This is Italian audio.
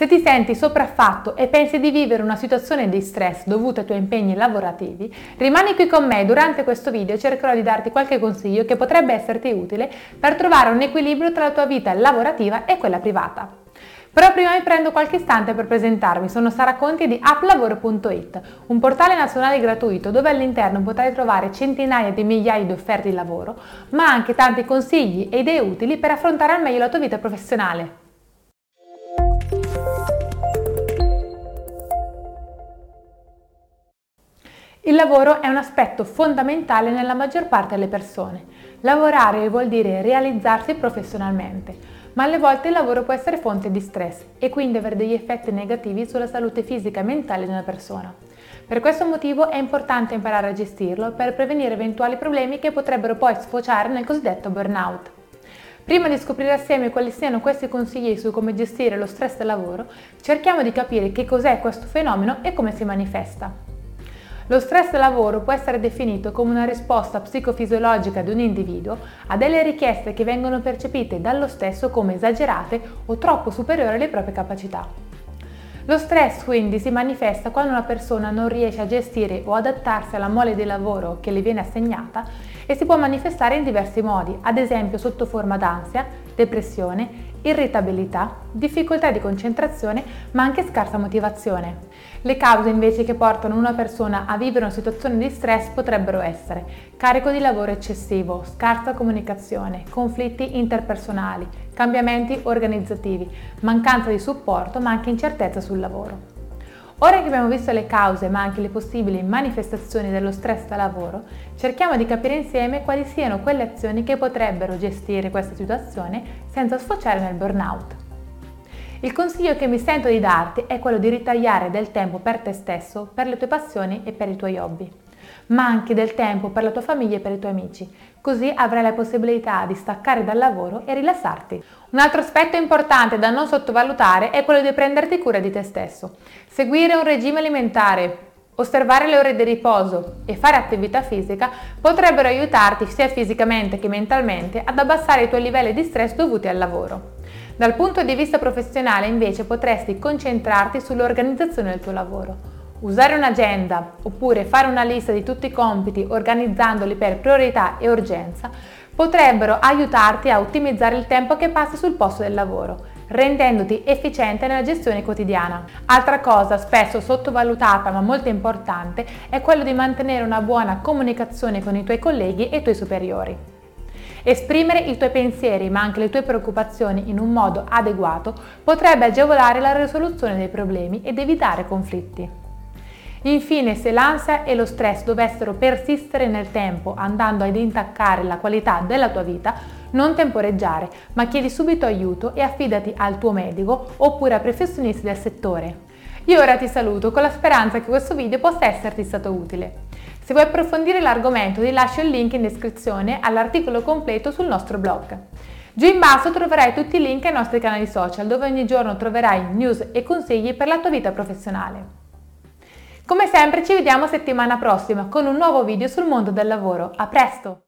Se ti senti sopraffatto e pensi di vivere una situazione di stress dovuta ai tuoi impegni lavorativi, rimani qui con me durante questo video cercherò di darti qualche consiglio che potrebbe esserti utile per trovare un equilibrio tra la tua vita lavorativa e quella privata. Però prima mi prendo qualche istante per presentarmi, sono Sara Conti di applavoro.it, un portale nazionale gratuito dove all'interno potrai trovare centinaia di migliaia di offerte di lavoro, ma anche tanti consigli e idee utili per affrontare al meglio la tua vita professionale. Il lavoro è un aspetto fondamentale nella maggior parte delle persone. Lavorare vuol dire realizzarsi professionalmente, ma alle volte il lavoro può essere fonte di stress e quindi avere degli effetti negativi sulla salute fisica e mentale di una persona. Per questo motivo è importante imparare a gestirlo per prevenire eventuali problemi che potrebbero poi sfociare nel cosiddetto burnout. Prima di scoprire assieme quali siano questi consigli su come gestire lo stress del lavoro, cerchiamo di capire che cos'è questo fenomeno e come si manifesta. Lo stress lavoro può essere definito come una risposta psicofisiologica di un individuo a delle richieste che vengono percepite dallo stesso come esagerate o troppo superiori alle proprie capacità. Lo stress quindi si manifesta quando una persona non riesce a gestire o adattarsi alla mole di lavoro che le viene assegnata e si può manifestare in diversi modi, ad esempio sotto forma d'ansia, depressione, irritabilità, difficoltà di concentrazione, ma anche scarsa motivazione. Le cause invece che portano una persona a vivere una situazione di stress potrebbero essere carico di lavoro eccessivo, scarsa comunicazione, conflitti interpersonali, cambiamenti organizzativi, mancanza di supporto, ma anche incertezza sul lavoro. Ora che abbiamo visto le cause ma anche le possibili manifestazioni dello stress da lavoro, cerchiamo di capire insieme quali siano quelle azioni che potrebbero gestire questa situazione senza sfociare nel burnout. Il consiglio che mi sento di darti è quello di ritagliare del tempo per te stesso, per le tue passioni e per i tuoi hobby ma anche del tempo per la tua famiglia e per i tuoi amici. Così avrai la possibilità di staccare dal lavoro e rilassarti. Un altro aspetto importante da non sottovalutare è quello di prenderti cura di te stesso. Seguire un regime alimentare, osservare le ore di riposo e fare attività fisica potrebbero aiutarti sia fisicamente che mentalmente ad abbassare i tuoi livelli di stress dovuti al lavoro. Dal punto di vista professionale invece potresti concentrarti sull'organizzazione del tuo lavoro Usare un'agenda oppure fare una lista di tutti i compiti organizzandoli per priorità e urgenza potrebbero aiutarti a ottimizzare il tempo che passi sul posto del lavoro, rendendoti efficiente nella gestione quotidiana. Altra cosa spesso sottovalutata ma molto importante è quello di mantenere una buona comunicazione con i tuoi colleghi e i tuoi superiori. Esprimere i tuoi pensieri ma anche le tue preoccupazioni in un modo adeguato potrebbe agevolare la risoluzione dei problemi ed evitare conflitti. Infine, se l'ansia e lo stress dovessero persistere nel tempo andando ad intaccare la qualità della tua vita, non temporeggiare, ma chiedi subito aiuto e affidati al tuo medico oppure a professionisti del settore. Io ora ti saluto con la speranza che questo video possa esserti stato utile. Se vuoi approfondire l'argomento ti lascio il link in descrizione all'articolo completo sul nostro blog. Giù in basso troverai tutti i link ai nostri canali social dove ogni giorno troverai news e consigli per la tua vita professionale. Come sempre ci vediamo settimana prossima con un nuovo video sul mondo del lavoro. A presto!